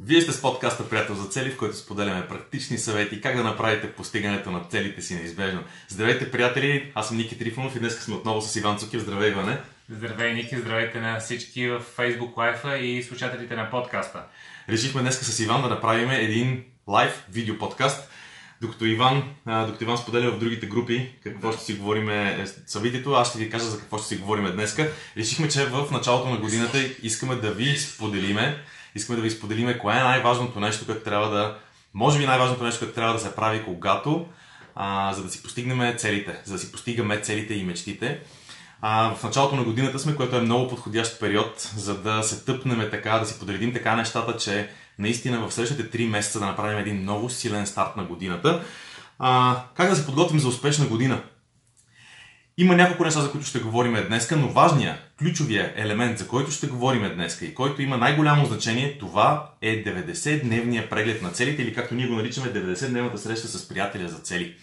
Вие сте с подкаста Приятел за цели, в който споделяме практични съвети как да направите постигането на целите си неизбежно. Здравейте, приятели! Аз съм Ники Трифонов и днес сме отново с Иван Цукив. Здравей, Иване! Здравей, Ники! Здравейте на всички в Facebook Live и слушателите на подкаста. Решихме днес с Иван да направим един лайв видео подкаст. Докато Иван, докато Иван споделя в другите групи какво ще си говорим е, събитието, аз ще ви кажа за какво ще си говорим днеска. Решихме, че в началото на годината искаме да ви споделиме искаме да ви споделиме кое е най-важното нещо, което трябва да, може би най-важното нещо, което трябва да се прави когато, а, за да си постигнем целите, за да си постигаме целите и мечтите. А, в началото на годината сме, което е много подходящ период, за да се тъпнем така, да си подредим така нещата, че наистина в следващите 3 месеца да направим един много силен старт на годината. А, как да се подготвим за успешна година? Има няколко неща, за които ще говорим днес, но важният, ключовия елемент, за който ще говорим днес и който има най-голямо значение, това е 90-дневния преглед на целите или както ние го наричаме 90-дневната среща с приятеля за цели.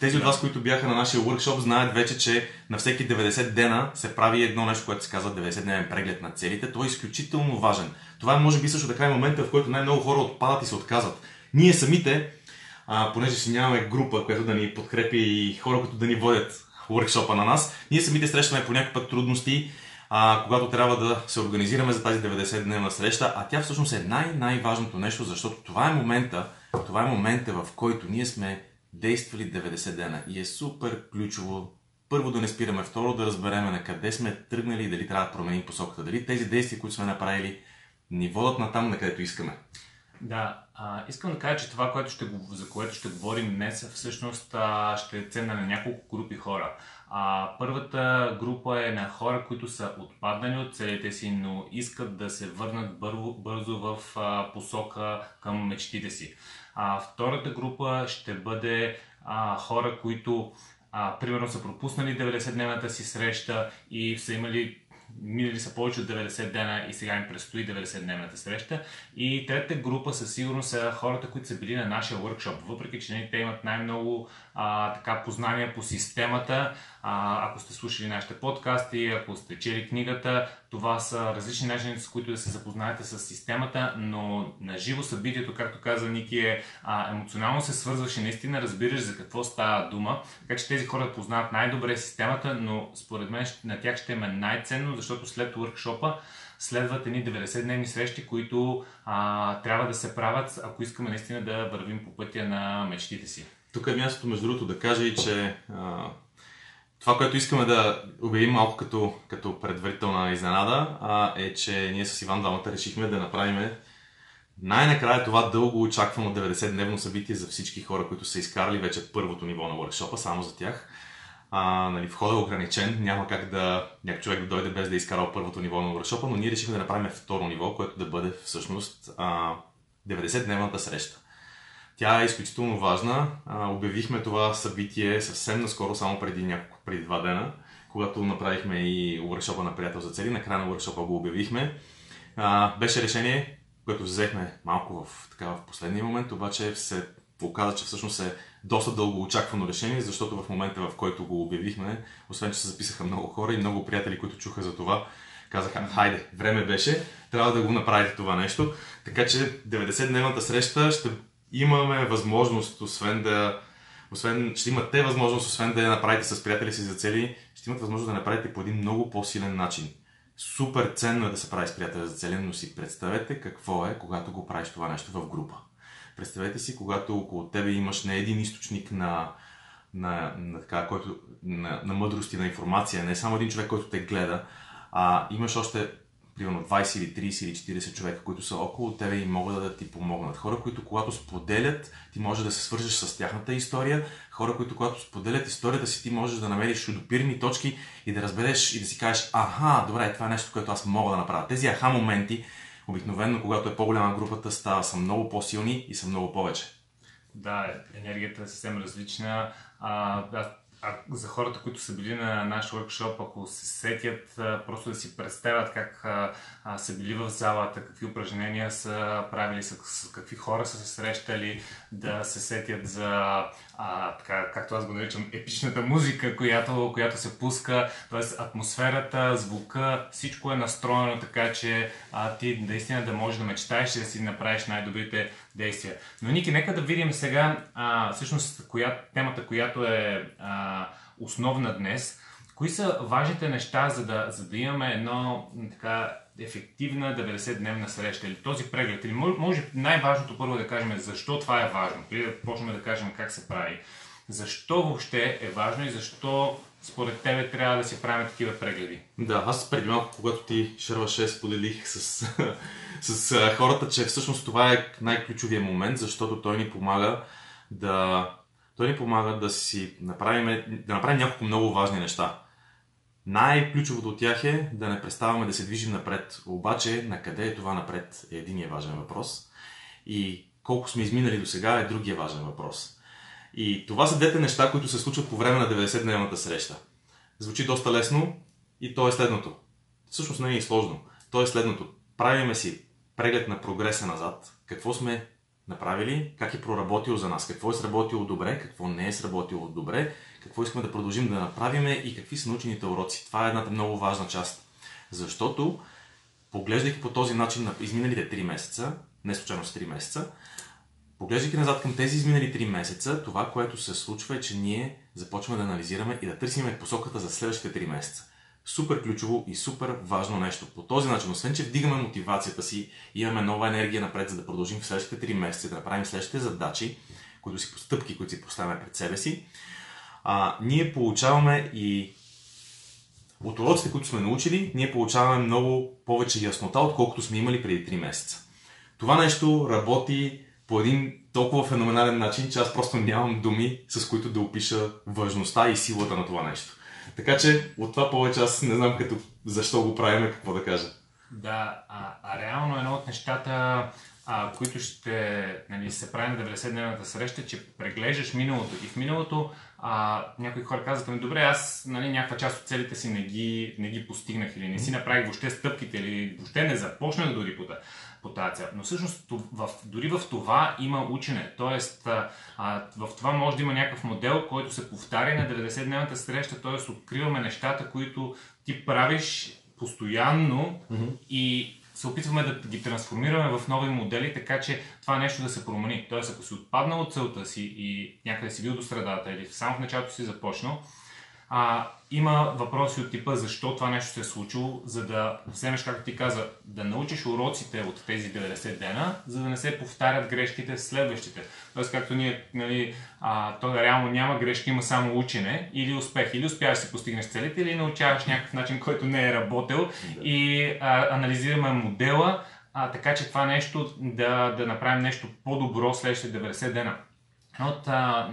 Тези от вас, които бяха на нашия workshop, знаят вече, че на всеки 90 дена се прави едно нещо, което се казва 90-дневен преглед на целите. Той е изключително важен. Това е, може би, също така е момента, в който най-много хора отпадат и се отказват. Ние самите, а, понеже си нямаме група, която да ни подкрепи и хора, които да ни водят workshop на нас. Ние самите срещаме по някакъв трудности, а, когато трябва да се организираме за тази 90-дневна среща, а тя всъщност е най-най-важното нещо, защото това е момента, това е момента, в който ние сме действали 90 дена и е супер ключово първо да не спираме, второ да разбереме на къде сме тръгнали и дали трябва да променим посоката, дали тези действия, които сме направили, ни водят на там, на където искаме. Да, а, искам да кажа, че това, което ще, за което ще говорим днес, всъщност а, ще е ценна на няколко групи хора. А, първата група е на хора, които са отпаднали от целите си, но искат да се върнат бързо, бързо в а, посока към мечтите си. А, втората група ще бъде а, хора, които а, примерно са пропуснали 90-дневната си среща и са имали минали са повече от 90 дена и сега им предстои 90-дневната среща. И третата група със сигурност са хората, които са били на нашия workshop. Въпреки, че нали, те имат най-много а, така познания по системата, а, ако сте слушали нашите подкасти, ако сте чели книгата, това са различни начини, с които да се запознаете с системата, но на живо събитието, както каза Ники, е а, емоционално се свързваш и наистина разбираш за какво става дума. Така че тези хора познават най-добре системата, но според мен на тях ще има най-ценно, защото след workshop следват едни 90-дневни срещи, които а, трябва да се правят, ако искаме наистина да вървим по пътя на мечтите си. Тук е мястото, между другото, да кажа и, че това, което искаме да обявим малко като, като предварителна изненада, а, е, че ние с Иван двамата решихме да направим най-накрая това дълго очаквано 90-дневно събитие за всички хора, които са изкарали вече първото ниво на workshop само за тях. А, нали, входът е ограничен, няма как да някой човек да дойде без да е изкарал първото ниво на workshop, но ние решихме да направим второ ниво, което да бъде всъщност а, 90-дневната среща. Тя е изключително важна. Обявихме това събитие съвсем наскоро, само преди, няколко, преди два дена, когато направихме и уршопа на приятел за цели. Накрая на уршопа го обявихме. Беше решение, което взехме малко в, така, в последния момент, обаче се оказа, че всъщност е доста дълго очаквано решение, защото в момента, в който го обявихме, освен че се записаха много хора и много приятели, които чуха за това, казаха, хайде, време беше, трябва да го направите това нещо. Така че 90-дневната среща ще имаме възможност, освен да освен, ще имате възможност, освен да я направите с приятели си за цели, ще имате възможност да направите по един много по-силен начин. Супер ценно е да се прави с приятели за цели, но си представете какво е, когато го правиш това нещо в група. Представете си, когато около тебе имаш не един източник на, на, на, така, който, на, на мъдрост и на информация, не само един човек, който те гледа, а имаш още примерно 20 или 30 или 40 човека, които са около тебе и могат да ти помогнат. Хора, които когато споделят, ти можеш да се свържеш с тяхната история. Хора, които когато споделят историята си, ти можеш да намериш допирни точки и да разбереш и да си кажеш, аха, добре, това е нещо, което аз мога да направя. Тези аха моменти, обикновено, когато е по-голяма групата, става са много по-силни и са много повече. Да, енергията е съвсем различна. А, аз а за хората, които са били на наш workshop, ако се сетят, просто да си представят как са били в залата, какви упражнения са правили, с какви хора са се срещали, да се сетят за, а, така, както аз го наричам, епичната музика, която, която се пуска, т.е. атмосферата, звука, всичко е настроено така, че а, ти наистина да можеш да мечтаеш и да си направиш най-добрите действия. Но Ники, нека да видим сега а, всъщност коя, темата, която е а, основна днес. Кои са важните неща, за да, за да имаме едно така ефективна 90-дневна среща или този преглед? Или може, най-важното първо да кажем защо това е важно, преди да почнем да кажем как се прави. Защо въобще е важно и защо според тебе трябва да си правим такива прегледи? Да, аз преди малко, когато ти шерваше, споделих с, с хората, че всъщност това е най-ключовия момент, защото той ни помага да, той ни помага да си направим, да направим няколко много важни неща. Най-ключовото от тях е да не преставаме да се движим напред. Обаче, на къде е това напред е единия важен въпрос. И колко сме изминали до сега е другия важен въпрос. И това са двете неща, които се случват по време на 90-дневната среща. Звучи доста лесно и то е следното. Всъщност не е и сложно. То е следното. Правиме си преглед на прогреса назад. Какво сме направили, как е проработило за нас, какво е сработило добре, какво не е сработило добре, какво искаме да продължим да направиме и какви са научените уроци. Това е едната много важна част. Защото, поглеждайки по този начин на изминалите 3 месеца, не случайно с 3 месеца, Поглеждайки назад към тези изминали 3 месеца, това, което се случва е, че ние започваме да анализираме и да търсиме посоката за следващите 3 месеца. Супер ключово и супер важно нещо. По този начин, освен че вдигаме мотивацията си, имаме нова енергия напред, за да продължим в следващите 3 месеца, да направим следващите задачи, които си постъпки, които си поставяме пред себе си, а, ние получаваме и от уроците, които сме научили, ние получаваме много повече яснота, отколкото сме имали преди 3 месеца. Това нещо работи по един толкова феноменален начин, че аз просто нямам думи, с които да опиша важността и силата на това нещо. Така че от това повече аз не знам като защо го правим, какво да кажа. Да, а, а реално едно от нещата, а, които ще нали, се прави на 90-дневната среща, че преглеждаш миналото. И в миналото а, някои хора казват ми, добре, аз нали, някаква част от целите си не ги, не ги постигнах или не си направих въобще стъпките или въобще не започнах дори по, по тази цел. Но всъщност в, дори в това има учене. Тоест, а, в това може да има някакъв модел, който се повтаря на 90-дневната среща, т.е. откриваме нещата, които ти правиш постоянно mm-hmm. и се опитваме да ги трансформираме в нови модели, така че това нещо да се промени. Тоест, ако си отпаднал от целта си и някъде си бил до средата или само в началото си започнал, а, има въпроси от типа защо това нещо се е случило, за да вземеш, както ти каза, да научиш уроците от тези 90 дена, за да не се повтарят грешките следващите. Тоест, както ние, нали, а, то реално няма грешки, има само учене или успех. Или успяваш да си постигнеш целите, или научаваш някакъв начин, който не е работил да. и а, анализираме модела, а, така че това нещо да, да направим нещо по-добро следващите 90 дена. Едно от а,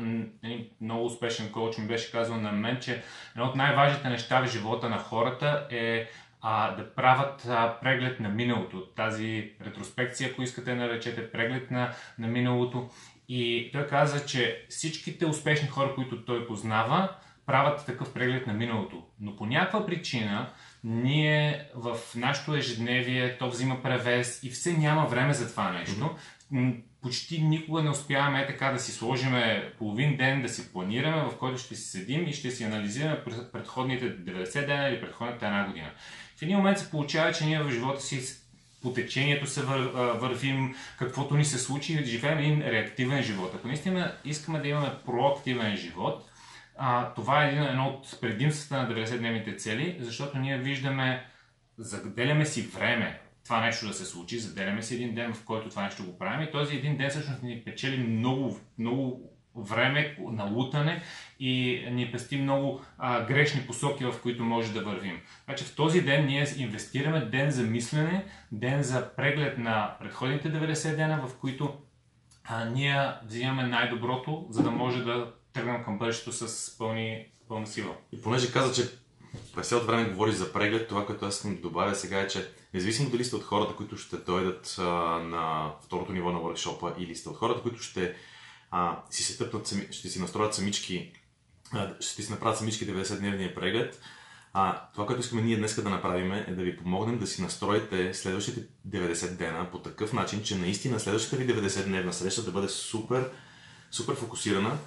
много успешен коуч ми беше казал на мен, че едно от най-важните неща в живота на хората е а, да правят а, преглед на миналото. Тази ретроспекция, ако искате наречете, преглед на, на миналото. И той каза, че всичките успешни хора, които той познава, правят такъв преглед на миналото. Но по някаква причина ние в нашото ежедневие то взима превес и все няма време за това нещо почти никога не успяваме така да си сложиме половин ден да си планираме, в който ще си седим и ще си анализираме предходните 90 дена или предходната една година. В един момент се получава, че ние в живота си по течението се вър, вървим, каквото ни се случи живеем един реактивен живот. Ако наистина искаме да имаме проактивен живот, а, това е един, едно от предимствата на 90-дневните цели, защото ние виждаме, заделяме си време това нещо да се случи, заделяме си един ден, в който това нещо го правим и този един ден всъщност ни печели много, много време на лутане и ни пести много а, грешни посоки, в които може да вървим. Значи в този ден ние инвестираме ден за мислене, ден за преглед на предходните 90 дена, в които а, ние взимаме най-доброто, за да може да тръгнем към бъдещето с пълни, пълна сила. И понеже каза, че през цялото време говори за преглед, това, което аз искам да добавя сега е, че независимо дали сте от хората, които ще дойдат а, на второто ниво на workshop или сте от хората, които ще а, си се тъпнат, ще си настроят самички ще ти се направят самички 90-дневния преглед. А, това, което искаме ние днес да направим е да ви помогнем да си настроите следващите 90 дена по такъв начин, че наистина следващата ви 90-дневна среща да бъде супер, супер фокусирана,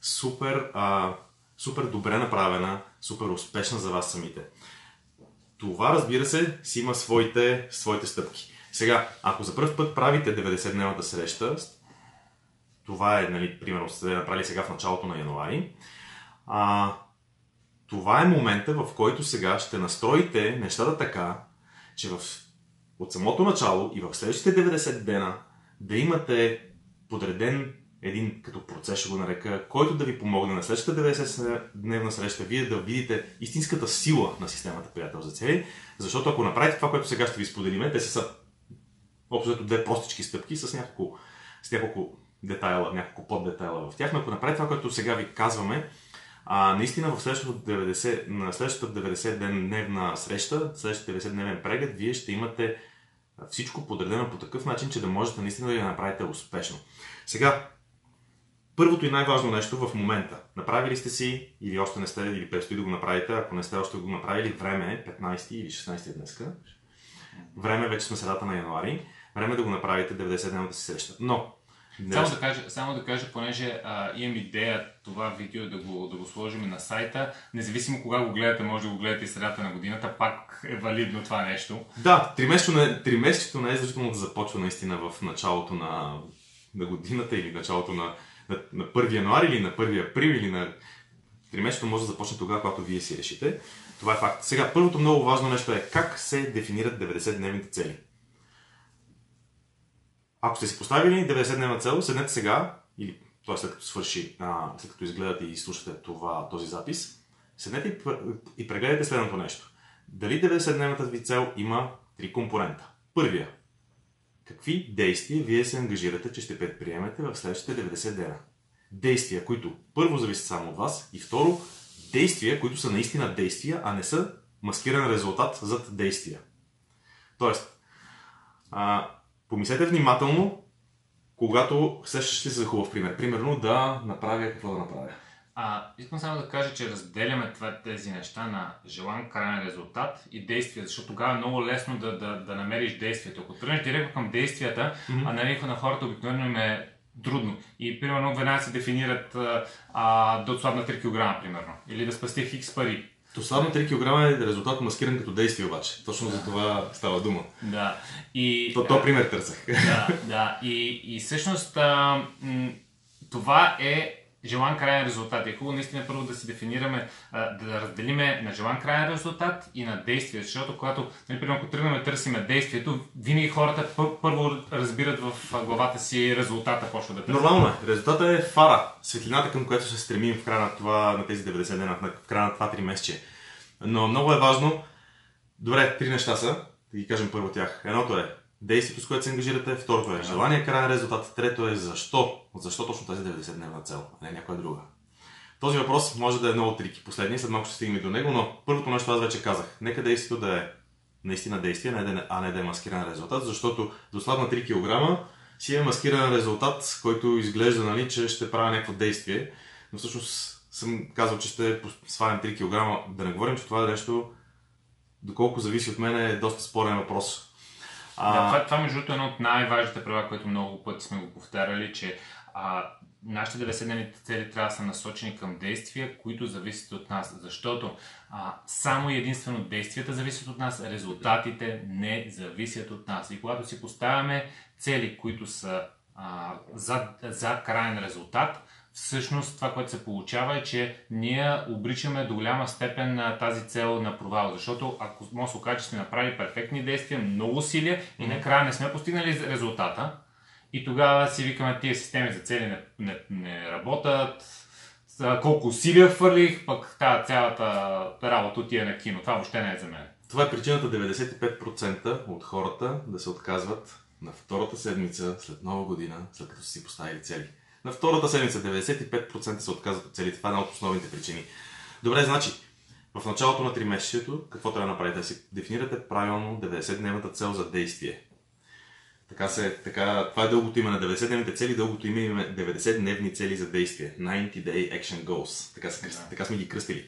супер, а, супер добре направена, супер успешна за вас самите. Това, разбира се, си има своите, своите стъпки. Сега, ако за първ път правите 90-дневната среща, това е, нали, примерно, сте направили сега в началото на януари, а, това е момента, в който сега ще настроите нещата така, че в, от самото начало и в следващите 90 дена да имате подреден един като процес, ще го нарека, който да ви помогне на следващата 90-дневна среща, вие да видите истинската сила на системата приятел за цели, защото ако направите това, което сега ще ви споделиме, те са общо две простички стъпки с няколко, с няколко детайла, няколко поддетайла в тях, но ако направите това, което сега ви казваме, а, наистина в следващата 90, на следващата 90 дневна среща, следващия 90 дневен преглед, вие ще имате всичко подредено по такъв начин, че да можете наистина да я направите успешно. Сега, първото и най-важно нещо в момента. Направили сте си, или още не сте, или предстои да го направите, ако не сте още го направили, време е 15 или 16 днеска. Време вече сме средата на януари. Време е да го направите 90-дневната си среща. Но, само да, кажа, само да кажа, понеже а, имам идея това видео да го, да го сложим на сайта, независимо кога го гледате, може да го гледате и средата на годината, пак е валидно това нещо. Да, тримесечието не е задължително да започва наистина в началото на, на годината или началото на, на, на 1 януари или на 1 април или на тримесечието може да започне тогава, когато вие си решите. Това е факт. Сега, първото много важно нещо е как се дефинират 90-дневните цели. Ако сте си поставили 90-дневна цел, седнете сега, или т.е. след като свърши, а, след като изгледате и слушате това, този запис, седнете и, и прегледайте следното нещо. Дали 90-дневната ви цел има три компонента. Първия. Какви действия вие се ангажирате, че ще предприемете в следващите 90 дена? Действия, които първо зависят само от вас и второ, действия, които са наистина действия, а не са маскиран резултат зад действия. Тоест, а, помислете внимателно, когато сещаш се за хубав пример. Примерно да направя какво да направя. А, искам само да кажа, че разделяме това, тези неща на желан крайен резултат и действия, защото тогава е много лесно да, да, да намериш действието. Ако тръгнеш директно към действията, mm-hmm. а нали на хората обикновено им е трудно. И примерно веднага се дефинират а, да отслабна 3 кг, примерно. Или да спасти хикс пари. То слабо 3 кг е резултат маскиран като действие обаче. Точно да. за това става дума. Да. И, то, то пример търсех. Да, да. И, и всъщност а, м- това е желан крайен резултат. Е хубаво наистина първо да си дефинираме, да разделиме на желан крайен резултат и на действие. Защото когато, например, ако тръгнем да търсиме действието, винаги хората първо разбират в главата си резултата, почва да търсят. Нормално е. Резултатът е фара, светлината към която се стремим в края на, това, на тези 90 дена, в края на това 3 месече. Но много е важно, добре, три неща са, да ги кажем първо тях. Едното е действието, с което се ангажирате, второто е желание, крайен резултат, трето е защо. Защо точно тази 90-дневна цел, а не някоя друга. Този въпрос може да е много трики. Последния, след малко ще стигнем до него, но първото нещо аз вече казах. Нека действието да е наистина действие, а не да е маскиран резултат, защото до слаб на 3 кг си е маскиран резултат, който изглежда, нали, че ще правя някакво действие, но всъщност съм казал, че ще свалям 3 кг. Да не говорим, че това е нещо, доколко зависи от мен е доста спорен въпрос. А... Да, това, това между другото е едно от най-важните права, което много пъти сме го повтаряли, че а, нашите 90-дневните цели трябва да са насочени към действия, които зависят от нас. Защото а, само и единствено действията зависят от нас, резултатите не зависят от нас. И когато си поставяме цели, които са а, за, за крайен резултат, всъщност това, което се получава е, че ние обричаме до голяма степен на тази цел на провал. Защото ако може се окаже, че сме направили перфектни действия, много усилия и накрая не сме постигнали резултата, и тогава си викаме, тия системи за цели не, не, не работят, колко усилия хвърлих, пък тази цялата работа отива на кино. Това въобще не е за мен. Това е причината 95% от хората да се отказват на втората седмица след нова година, след като си поставили цели. На втората седмица 95% се отказват от целите. Това е една от основните причини. Добре, значи, в началото на 3 месечето, какво трябва да направите? Да си дефинирате правилно 90-дневната цел за действие. Така се, така, това е дългото име на 90-дневните цели, дългото име е 90-дневни цели за действие. 90 Day Action Goals. Така, се, да. така сме ги кръстили.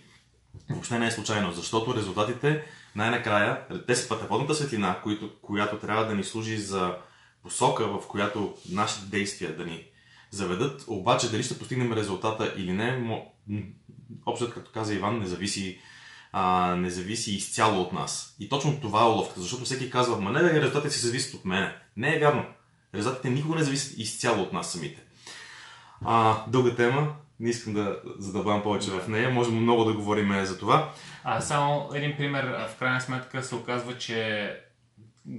Въобще не е случайно, защото резултатите най-накрая, те са пътеподната светлина, която, която трябва да ни служи за посока, в която нашите действия да ни заведат, обаче дали ще постигнем резултата или не, общо като каза Иван, не зависи, а, не зависи изцяло от нас. И точно това е уловката, защото всеки казва, ма не, резултатите си зависят от мене. Не е вярно. Резултатите никога не зависят изцяло от нас самите. А, дълга тема, не искам да задълбавам повече в нея, можем много да говорим за това. А, само един пример, в крайна сметка се оказва, че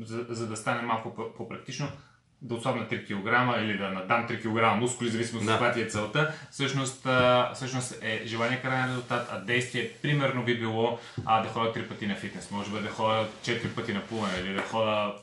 за, за да стане малко по-практично, да отслабна 3 кг или да надам 3 кг мускули, зависимо от каква ти е целта, всъщност, всъщност е желание крайен резултат, а действие примерно би било а, да ходя 3 пъти на фитнес, може би да ходя 4 пъти на плуване или да ходя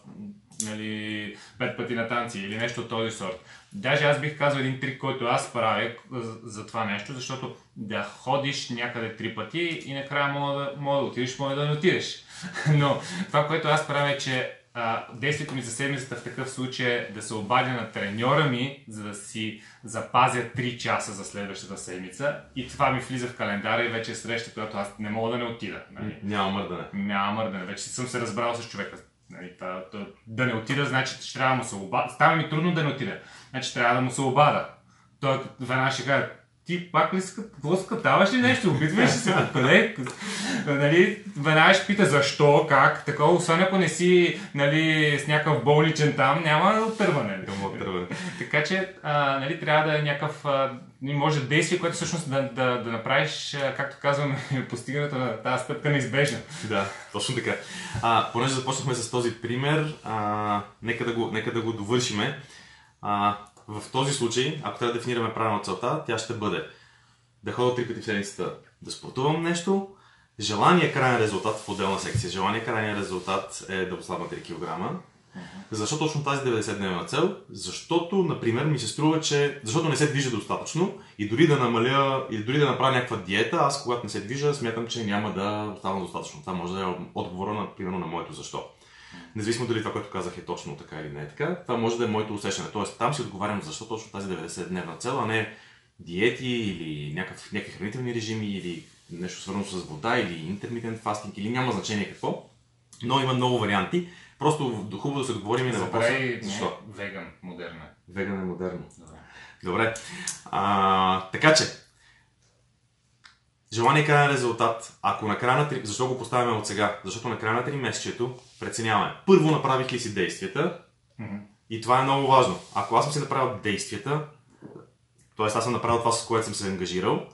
нали, 5 пъти на танци или нещо от този сорт. Даже аз бих казал един трик, който аз правя за, за това нещо, защото да ходиш някъде три пъти и накрая мога да, мога да отидеш, мога да не отидеш. Но това, което аз правя е, че а, действието ми за седмицата в такъв случай е да се обадя на треньора ми, за да си запазя 3 часа за следващата седмица и това ми влиза в календара и вече е среща, която аз не мога да не отида. Нали? Няма мърдане. Няма мърдане. Вече съм се разбрал с човека. Нали, та, та, да не отида, значи ще трябва да му се обада. Става ми трудно да не отида. Значи трябва да му се обада. Той веднага ще каже, ти пак ли ска, какво скатаваш ли нещо? Опитваш се откъде? нали, веднага ще пита защо, как, такова, освен ако не си нали, с някакъв болничен там, няма отърване. Няма отърване. така че а, нали, трябва да е някакъв, а, може действие, което всъщност да, да, да направиш, както казваме, постигането на тази стъпка неизбежна. Да, точно така. А, понеже започнахме с този пример, а, нека, да го, нека да го довършиме. А, в този случай, ако трябва да дефинираме правилно целта, тя ще бъде да ходя три пъти в седмицата да спортувам нещо, желание крайен резултат в отделна секция. Желание крайен резултат е да ослабна 3 кг. Защо точно тази 90-дневна цел? Защото, например, ми се струва, че защото не се движа достатъчно и дори да намаля, или дори да направя някаква диета, аз когато не се движа, смятам, че няма да оставам достатъчно. Това може да е отговора на, примерно, на моето защо. Независимо дали това, което казах е точно така или не е така, това може да е моето усещане. Тоест, там си отговарям защо точно тази 90-дневна цел, а не диети или някакъв, някакви хранителни режими или нещо свързано с вода или интермитент фастинг или няма значение какво. Но има много варианти. Просто хубаво да се договорим и на въпроса. Защо? Веган, модерно е. Веган е модерно. Добре. Добре. А, така че, Желание крайен резултат, ако на края на 3... Защо го поставяме от сега? Защото на края на 3 месечето преценяваме. Първо направих ли си действията? Mm-hmm. И това е много важно. Ако аз съм си направил действията, т.е. аз съм направил това, с което съм се ангажирал,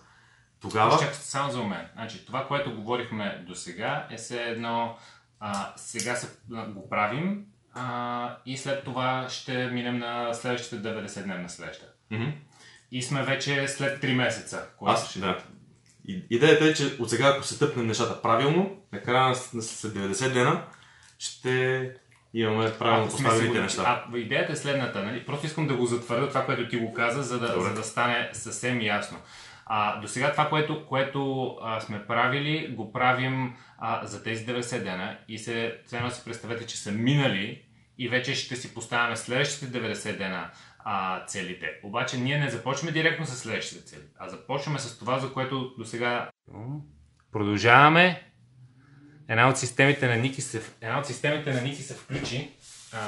тогава... Чакайте само за момент. Значи, това, което говорихме до сега, е все едно а, сега се, го правим а, и след това ще минем на следващите 90 дневна среща. Mm-hmm. И сме вече след 3 месеца. Аз, ще... да. Идеята е, че от сега, ако се тъпнем нещата правилно, накрая след 90 дена ще имаме правилно поставените неща. А, идеята е следната, нали? Просто искам да го затвърда това, което ти го каза, за да, за да стане съвсем ясно. А, до сега това, което, което а, сме правили, го правим а, за тези 90 дена и се, ценно си представете, че са минали и вече ще си поставяме следващите 90 дена а, целите. Обаче ние не започваме директно с следващите цели, а започваме с това, за което до сега продължаваме. Една от системите на Ники се, една от системите на Ники се включи а,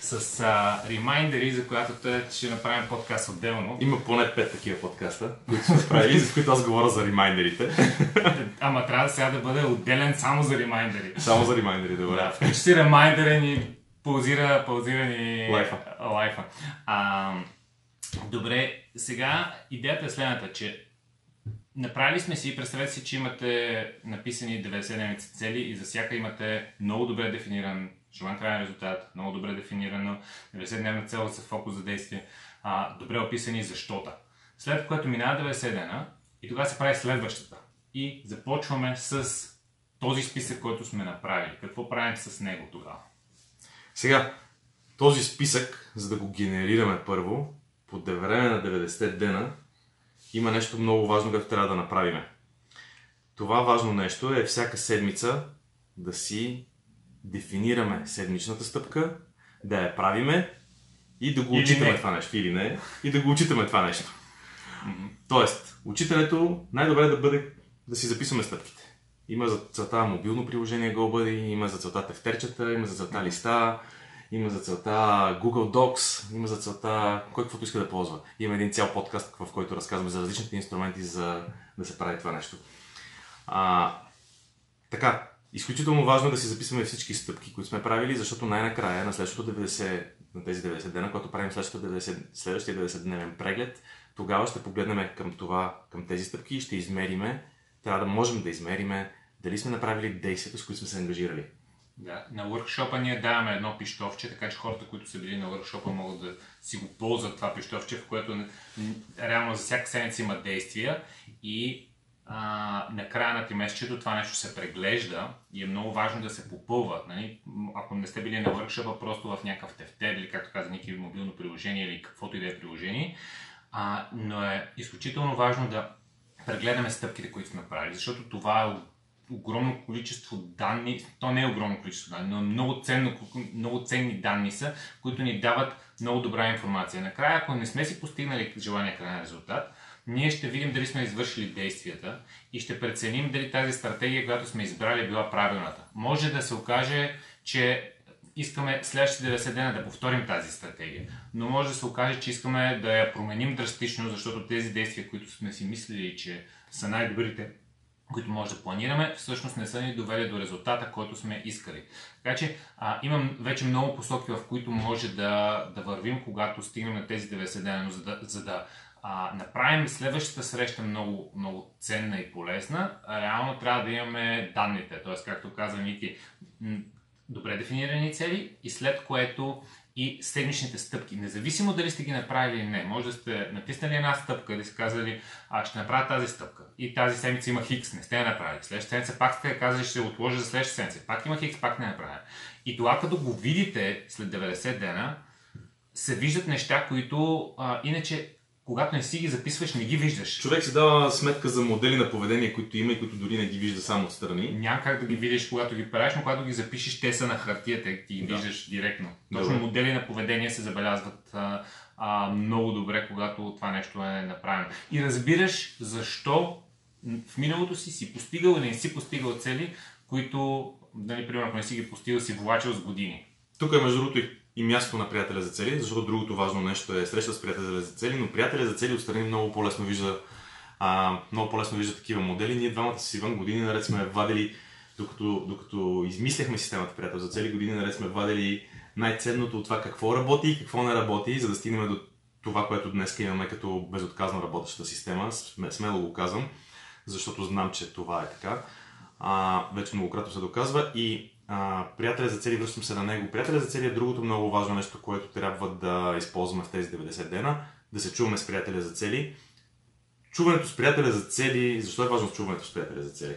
с а, ремайндери, за която той ще направим подкаст отделно. Има поне пет такива подкаста, които сме правили, за които аз говоря за ремайндерите. Ама трябва сега да бъде отделен само за ремайндери. Само за ремайндери, добре. Да, включи си ремайндера ни Паузира, паузира ни лайфа. лайфа. А, добре, сега идеята е следната, че направили сме си, представете си, че имате написани 90 цели и за всяка имате много добре дефиниран желан крайен резултат, много добре дефинирано, 90-дневна цел с фокус за действие, а, добре описани защота. След което минава 90 дена и тогава се прави следващата. И започваме с този списък, който сме направили. Какво правим с него тогава? Сега, този списък, за да го генерираме първо, по време на 90 дена, има нещо много важно, което трябва да направим. Това важно нещо е всяка седмица да си дефинираме седмичната стъпка, да я правиме и да го Или отчитаме не. това нещо. Или не. И да го отчитаме това нещо. Тоест, учителето най-добре е да бъде да си записваме стъпките. Има за целта мобилно приложение GoBuddy, има за целта тефтерчета, има за целта листа, има за целта Google Docs, има за целта кой каквото иска да ползва. Има един цял подкаст, в който разказваме за различните инструменти за да се прави това нещо. А, така, изключително важно е да си записваме всички стъпки, които сме правили, защото най-накрая на следващото 90, на тези 90 дена, когато правим следващото 90, следващия 90-дневен преглед, тогава ще погледнем към това, към тези стъпки и ще измериме, трябва да можем да измериме дали сме направили действията, с които сме се ангажирали. Да, на въркшопа ние даваме едно пищовче, така че хората, които са били на въркшопа, могат да си го ползват това пищовче, в което реално за всяка седмица има действия и а, на края на тримесечието това нещо се преглежда и е много важно да се попълва. Нали? Ако не сте били на въркшопа, просто в някакъв тефтер или, както каза Ники, мобилно приложение или каквото и да е приложение, а, но е изключително важно да прегледаме стъпките, които сме правили, защото това е огромно количество данни, то не е огромно количество данни, но е много, ценно, много ценни данни са, които ни дават много добра информация. Накрая, ако не сме си постигнали желания крайен резултат, ние ще видим дали сме извършили действията и ще преценим дали тази стратегия, която сме избрали, е била правилната. Може да се окаже, че искаме следващите 90 дена да повторим тази стратегия, но може да се окаже, че искаме да я променим драстично, защото тези действия, които сме си мислили, че са най-добрите, които може да планираме, всъщност не са ни довели до резултата, който сме искали. Така че а, имам вече много посоки, в които може да, да вървим, когато стигнем на тези 90 дена, но за да, за да а, направим следващата среща много, много ценна и полезна, реално трябва да имаме данните. Т.е. както каза Ники, добре дефинирани цели и след което и седмичните стъпки. Независимо дали сте ги направили или не, може да сте натиснали една стъпка да сте казали, а ще направя тази стъпка. И тази седмица има хикс, не сте я направили. Следващата седмица пак сте казали, ще отложа за следващата седмица. Пак има хикс, пак не направя. И това като го видите след 90 дена, се виждат неща, които а, иначе когато не си ги записваш, не ги виждаш. Човек си дава сметка за модели на поведение, които има и които дори не ги вижда само отстрани. Няма как да ги видиш, когато ги правиш, но когато ги запишеш, те са на хартия, те ти ги Да. виждаш директно. Точно Добре. модели на поведение се забелязват а, а, много добре, когато това нещо е направено. И разбираш защо в миналото си си постигал или не си постигал цели, които, нали, примерно, ако не си ги постигал, си влачил с години. Тук е между другото и- и място на приятеля за цели, защото другото важно нещо е среща с приятеля за цели, но приятеля за цели отстрани много по-лесно вижда, а, много по-лесно вижда такива модели. Ние двамата с Иван години наред сме вадили, докато, докато измисляхме системата приятел за цели, години наред сме вадили най-ценното от това какво работи и какво не работи, за да стигнем до това, което днес имаме като безотказно работеща система. Сме- Смело го казвам, защото знам, че това е така. А, вече многократно се доказва и приятеля за цели, връщам се на него. Приятеля за цели е другото много важно нещо, което трябва да използваме в тези 90 дена, да се чуваме с приятеля за цели. Чуването с приятеля за цели, защо е важно чуването с приятеля за цели?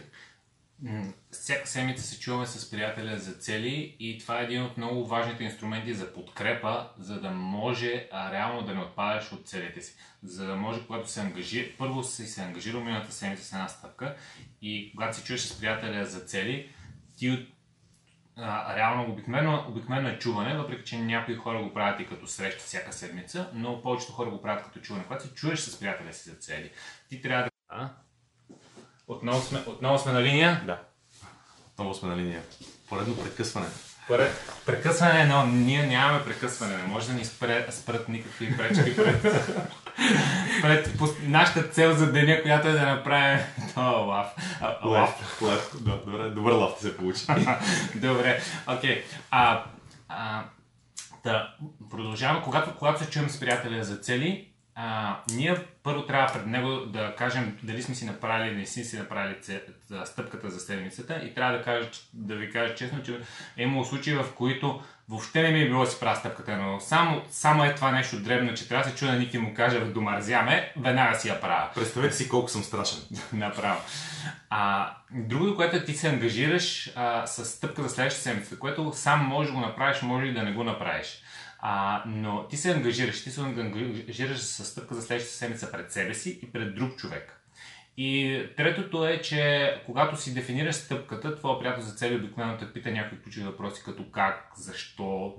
Всяка седмица се чуваме с приятеля за цели и това е един от много важните инструменти за подкрепа, за да може а, реално да не отпадаш от целите си. За да може, когато се ангажира, първо си се ангажирал миналата седмица с една стъпка и когато се чуеш с приятеля за цели, ти а, реално обикновено, обикновено е чуване, въпреки че някои хора го правят и като среща всяка седмица, но повечето хора го правят като чуване. Когато се чуеш с приятеля си за цели, ти трябва да... А? Отново сме, отново сме на линия. Да. Отново сме на линия. Поредно прекъсване. Пре- Прекъсване, но ние нямаме прекъсване. Не може да ни спре, спрат никакви пречки пред, пред нашата цел за деня, която е да направим това лав. Лав. Лав. Да, добре, добър лав се получи. Добре, окей. А, а, да, продължаваме. Когато, когато се чуем с приятеля за цели, а, ние първо трябва пред него да кажем дали сме си направили или не сме си направили стъпката за седмицата и трябва да, кажа, да ви кажа честно, че е имало случаи, в които въобще не ми е било да си правя стъпката, но само, само е това нещо дребно, че трябва да се чуя на Ники му каже да домързяме, веднага си я правя. Представете си колко съм страшен. Направо. А, другото, което ти се ангажираш а, с стъпка за следващата седмица, което сам можеш да го направиш, може и да не го направиш. А, но ти се ангажираш, ти се ангажираш с стъпка за следващата седмица пред себе си и пред друг човек. И третото е, че когато си дефинираш стъпката, твоя приятел за цели обикновено те пита някои ключови въпроси, като как, защо,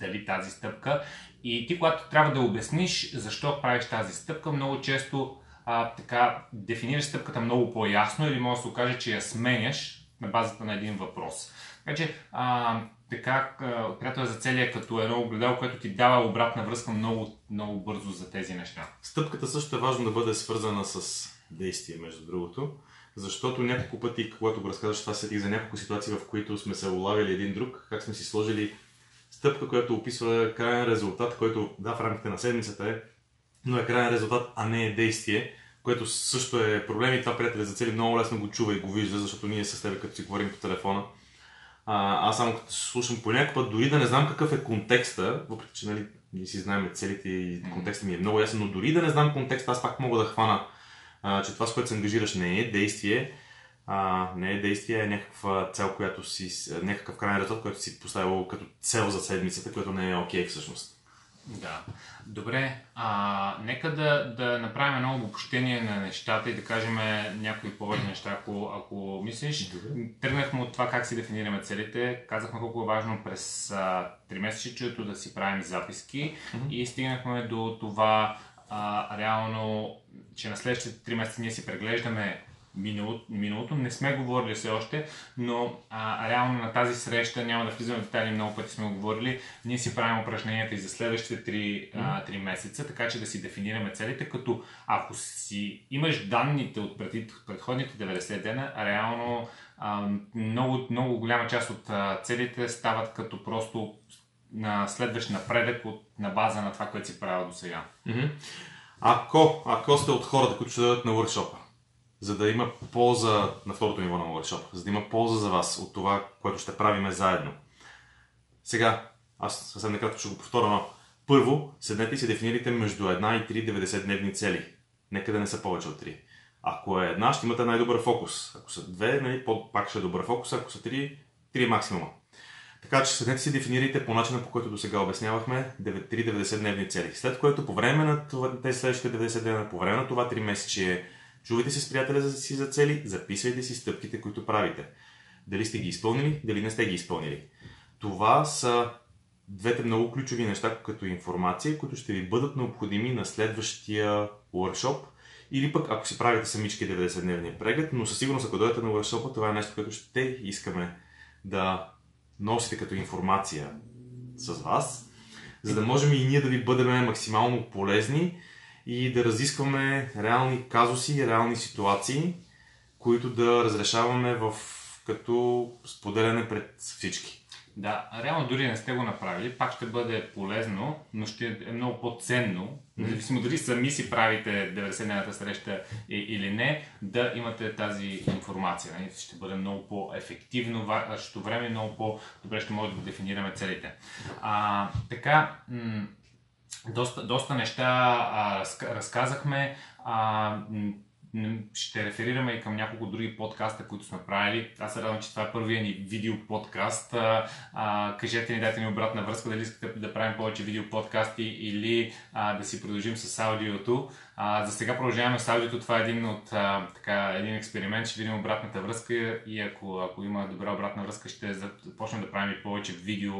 дали тази стъпка. И ти, когато трябва да обясниш защо правиш тази стъпка, много често а, така дефинираш стъпката много по-ясно или може да се окаже, че я сменяш на базата на един въпрос. Така че, а, така, приятел за целия като едно огледало, което ти дава обратна връзка много, много бързо за тези неща. Стъпката също е важно да бъде свързана с действие, между другото. Защото няколко пъти, когато го разказваш, това сетих за няколко ситуации, в които сме се улавили един друг, как сме си сложили стъпка, която описва крайен резултат, който да, в рамките на седмицата е, но е крайен резултат, а не е действие, което също е проблем и това приятели за цели много лесно го чува и го вижда, защото ние с теб като си говорим по телефона, а, аз само като се слушам по някакъв път, дори да не знам какъв е контекста, въпреки че нали, ние си знаем целите и контекста ми е много ясен, но дори да не знам контекста, аз пак мога да хвана, а, че това, с което се ангажираш, не е действие, а, не е действие, е някаква цел, която си, някакъв крайен резултат, който си поставил като цел за седмицата, което не е окей okay, всъщност. Да. Добре, а, нека да, да направим едно обобщение на нещата и да кажем някои повече неща, ако, ако мислиш. Добре. Тръгнахме от това как си дефинираме целите, казахме колко е важно през три месечето да си правим записки mm-hmm. и стигнахме до това а, реално, че на следващите три месеца ние си преглеждаме миналото, миналото. Не сме говорили все още, но а, реално на тази среща, няма да влизаме в детайли, много пъти сме говорили, ние си правим упражненията и за следващите 3, а, 3 месеца, така че да си дефинираме целите, като ако си имаш данните от пред, предходните 90 дена, реално а, много, много голяма част от а, целите стават като просто на следващ напредък от, на база на това, което си правил до сега. Ако, ако сте от хората, които ще дадат на workshop, за да има полза на второто ниво на workshop, за да има полза за вас от това, което ще правиме заедно. Сега, аз съвсем накратко ще го повторя, но първо, седнете и се дефинирайте между една и три 90-дневни цели. Нека да не са повече от три. Ако е една, ще имате най-добър фокус. Ако са две, нали, пак ще е добър фокус. Ако са три, три е максимума. Така че седнете си дефинирайте по начина, по който до сега обяснявахме, 3 90-дневни цели. След което по време на тези следващите 90 дена, по време на това 3 месече, Чувайте се с приятеля си за цели, записвайте си стъпките, които правите. Дали сте ги изпълнили, дали не сте ги изпълнили. Това са двете много ключови неща като информация, които ще ви бъдат необходими на следващия workshop или пък ако си правите самички 90-дневния преглед, но със сигурност ако дойдете на workshop, това е нещо, което ще искаме да носите като информация с вас, за да можем и ние да ви бъдем максимално полезни и да разискваме реални казуси, реални ситуации, които да разрешаваме в, като споделяне пред всички. Да, реално дори не сте го направили, пак ще бъде полезно, но ще е много по-ценно, независимо дали сами си правите 90-дневната среща или не, да имате тази информация. Нали? Ще бъде много по-ефективно, вашето време много по-добре ще може да дефинираме целите. А, така, доста, доста неща а, разказахме. А, ще реферираме и към няколко други подкаста, които сме правили. Аз се радвам, че това е първия ни видео подкаст. А, кажете ни, дайте ни обратна връзка, дали искате да правим повече видео подкасти или а, да си продължим с аудиото. А, за сега продължаваме с аудиото. Това е един от а, така, един експеримент. Ще видим обратната връзка и ако, ако има добра обратна връзка, ще започнем да правим и повече видео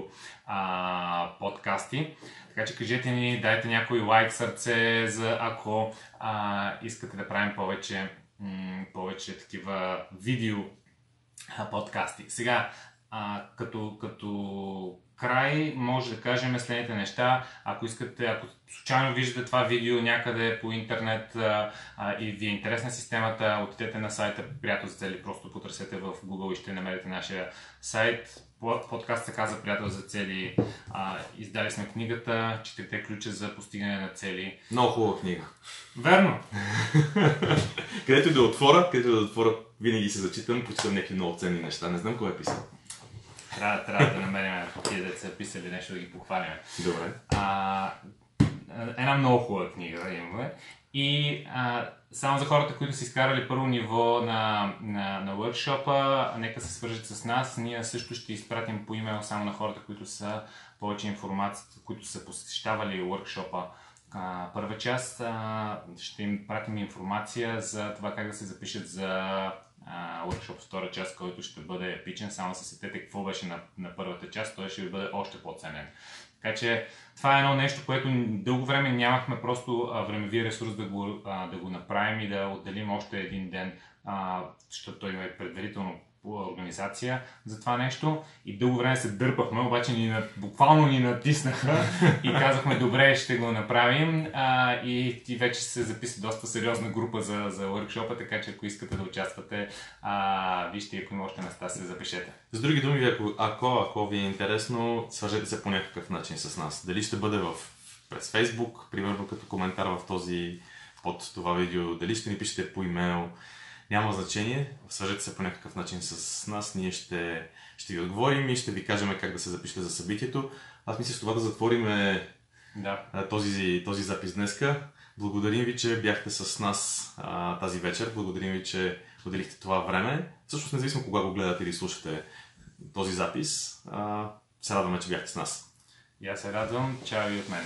а, подкасти. Така че кажете ни, дайте някой лайк, сърце, за ако а, искате да правим повече, м- повече такива видео подкасти. Сега, а, като, като край може да кажем следните неща. Ако искате, ако случайно виждате това видео някъде по интернет а, а, и ви е интересна системата, отидете на сайта Приятел за цели, просто потърсете в Google и ще намерите нашия сайт. Подкаст се казва Приятел за цели. А, издали сме книгата Четирите ключа за постигане на цели. Много хубава книга. Верно. където да отворя, където да отворя, винаги се зачитам, почитам някакви много ценни неща. Не знам кой е писал. Трябва, трябва да намерим тия деца писали нещо да ги похвалим. Добре. А, една много хубава книга имаме. И а, само за хората, които са изкарали първо ниво на, на, на workshop нека се свържат с нас. Ние също ще изпратим по имейл само на хората, които са повече информация, които са посещавали workshop първа част. А, ще им пратим информация за това как да се запишат за workshop втора част, който ще бъде епичен. Само се сетете какво беше на, на първата част, той ще ви бъде още по-ценен. Така че това е едно нещо, което дълго време нямахме просто а, времеви ресурс да го, а, да го направим и да отделим още един ден, а, защото той има предварително организация за това нещо и дълго време се дърпахме, обаче ни, буквално ни натиснаха и казахме добре, ще го направим а, и ти вече се записа доста сериозна група за, за workshop така че ако искате да участвате, а, вижте, ако има още места, се запишете. С други думи, ако, ако, ако ви е интересно, свържете се по някакъв начин с нас. Дали ще бъде в, през Facebook, примерно като коментар в този под това видео, дали ще ни пишете по имейл, няма значение. Свържете се по някакъв начин с нас. Ние ще, ще ви отговорим и ще ви кажем как да се запишете за събитието. Аз мисля с това да затворим да. този, този запис днеска. Благодарим ви, че бяхте с нас а, тази вечер. Благодарим ви, че отделихте това време. Всъщност, независимо кога го гледате или слушате този запис, а, се радваме, че бяхте с нас. И аз се радвам. Чао и от мен.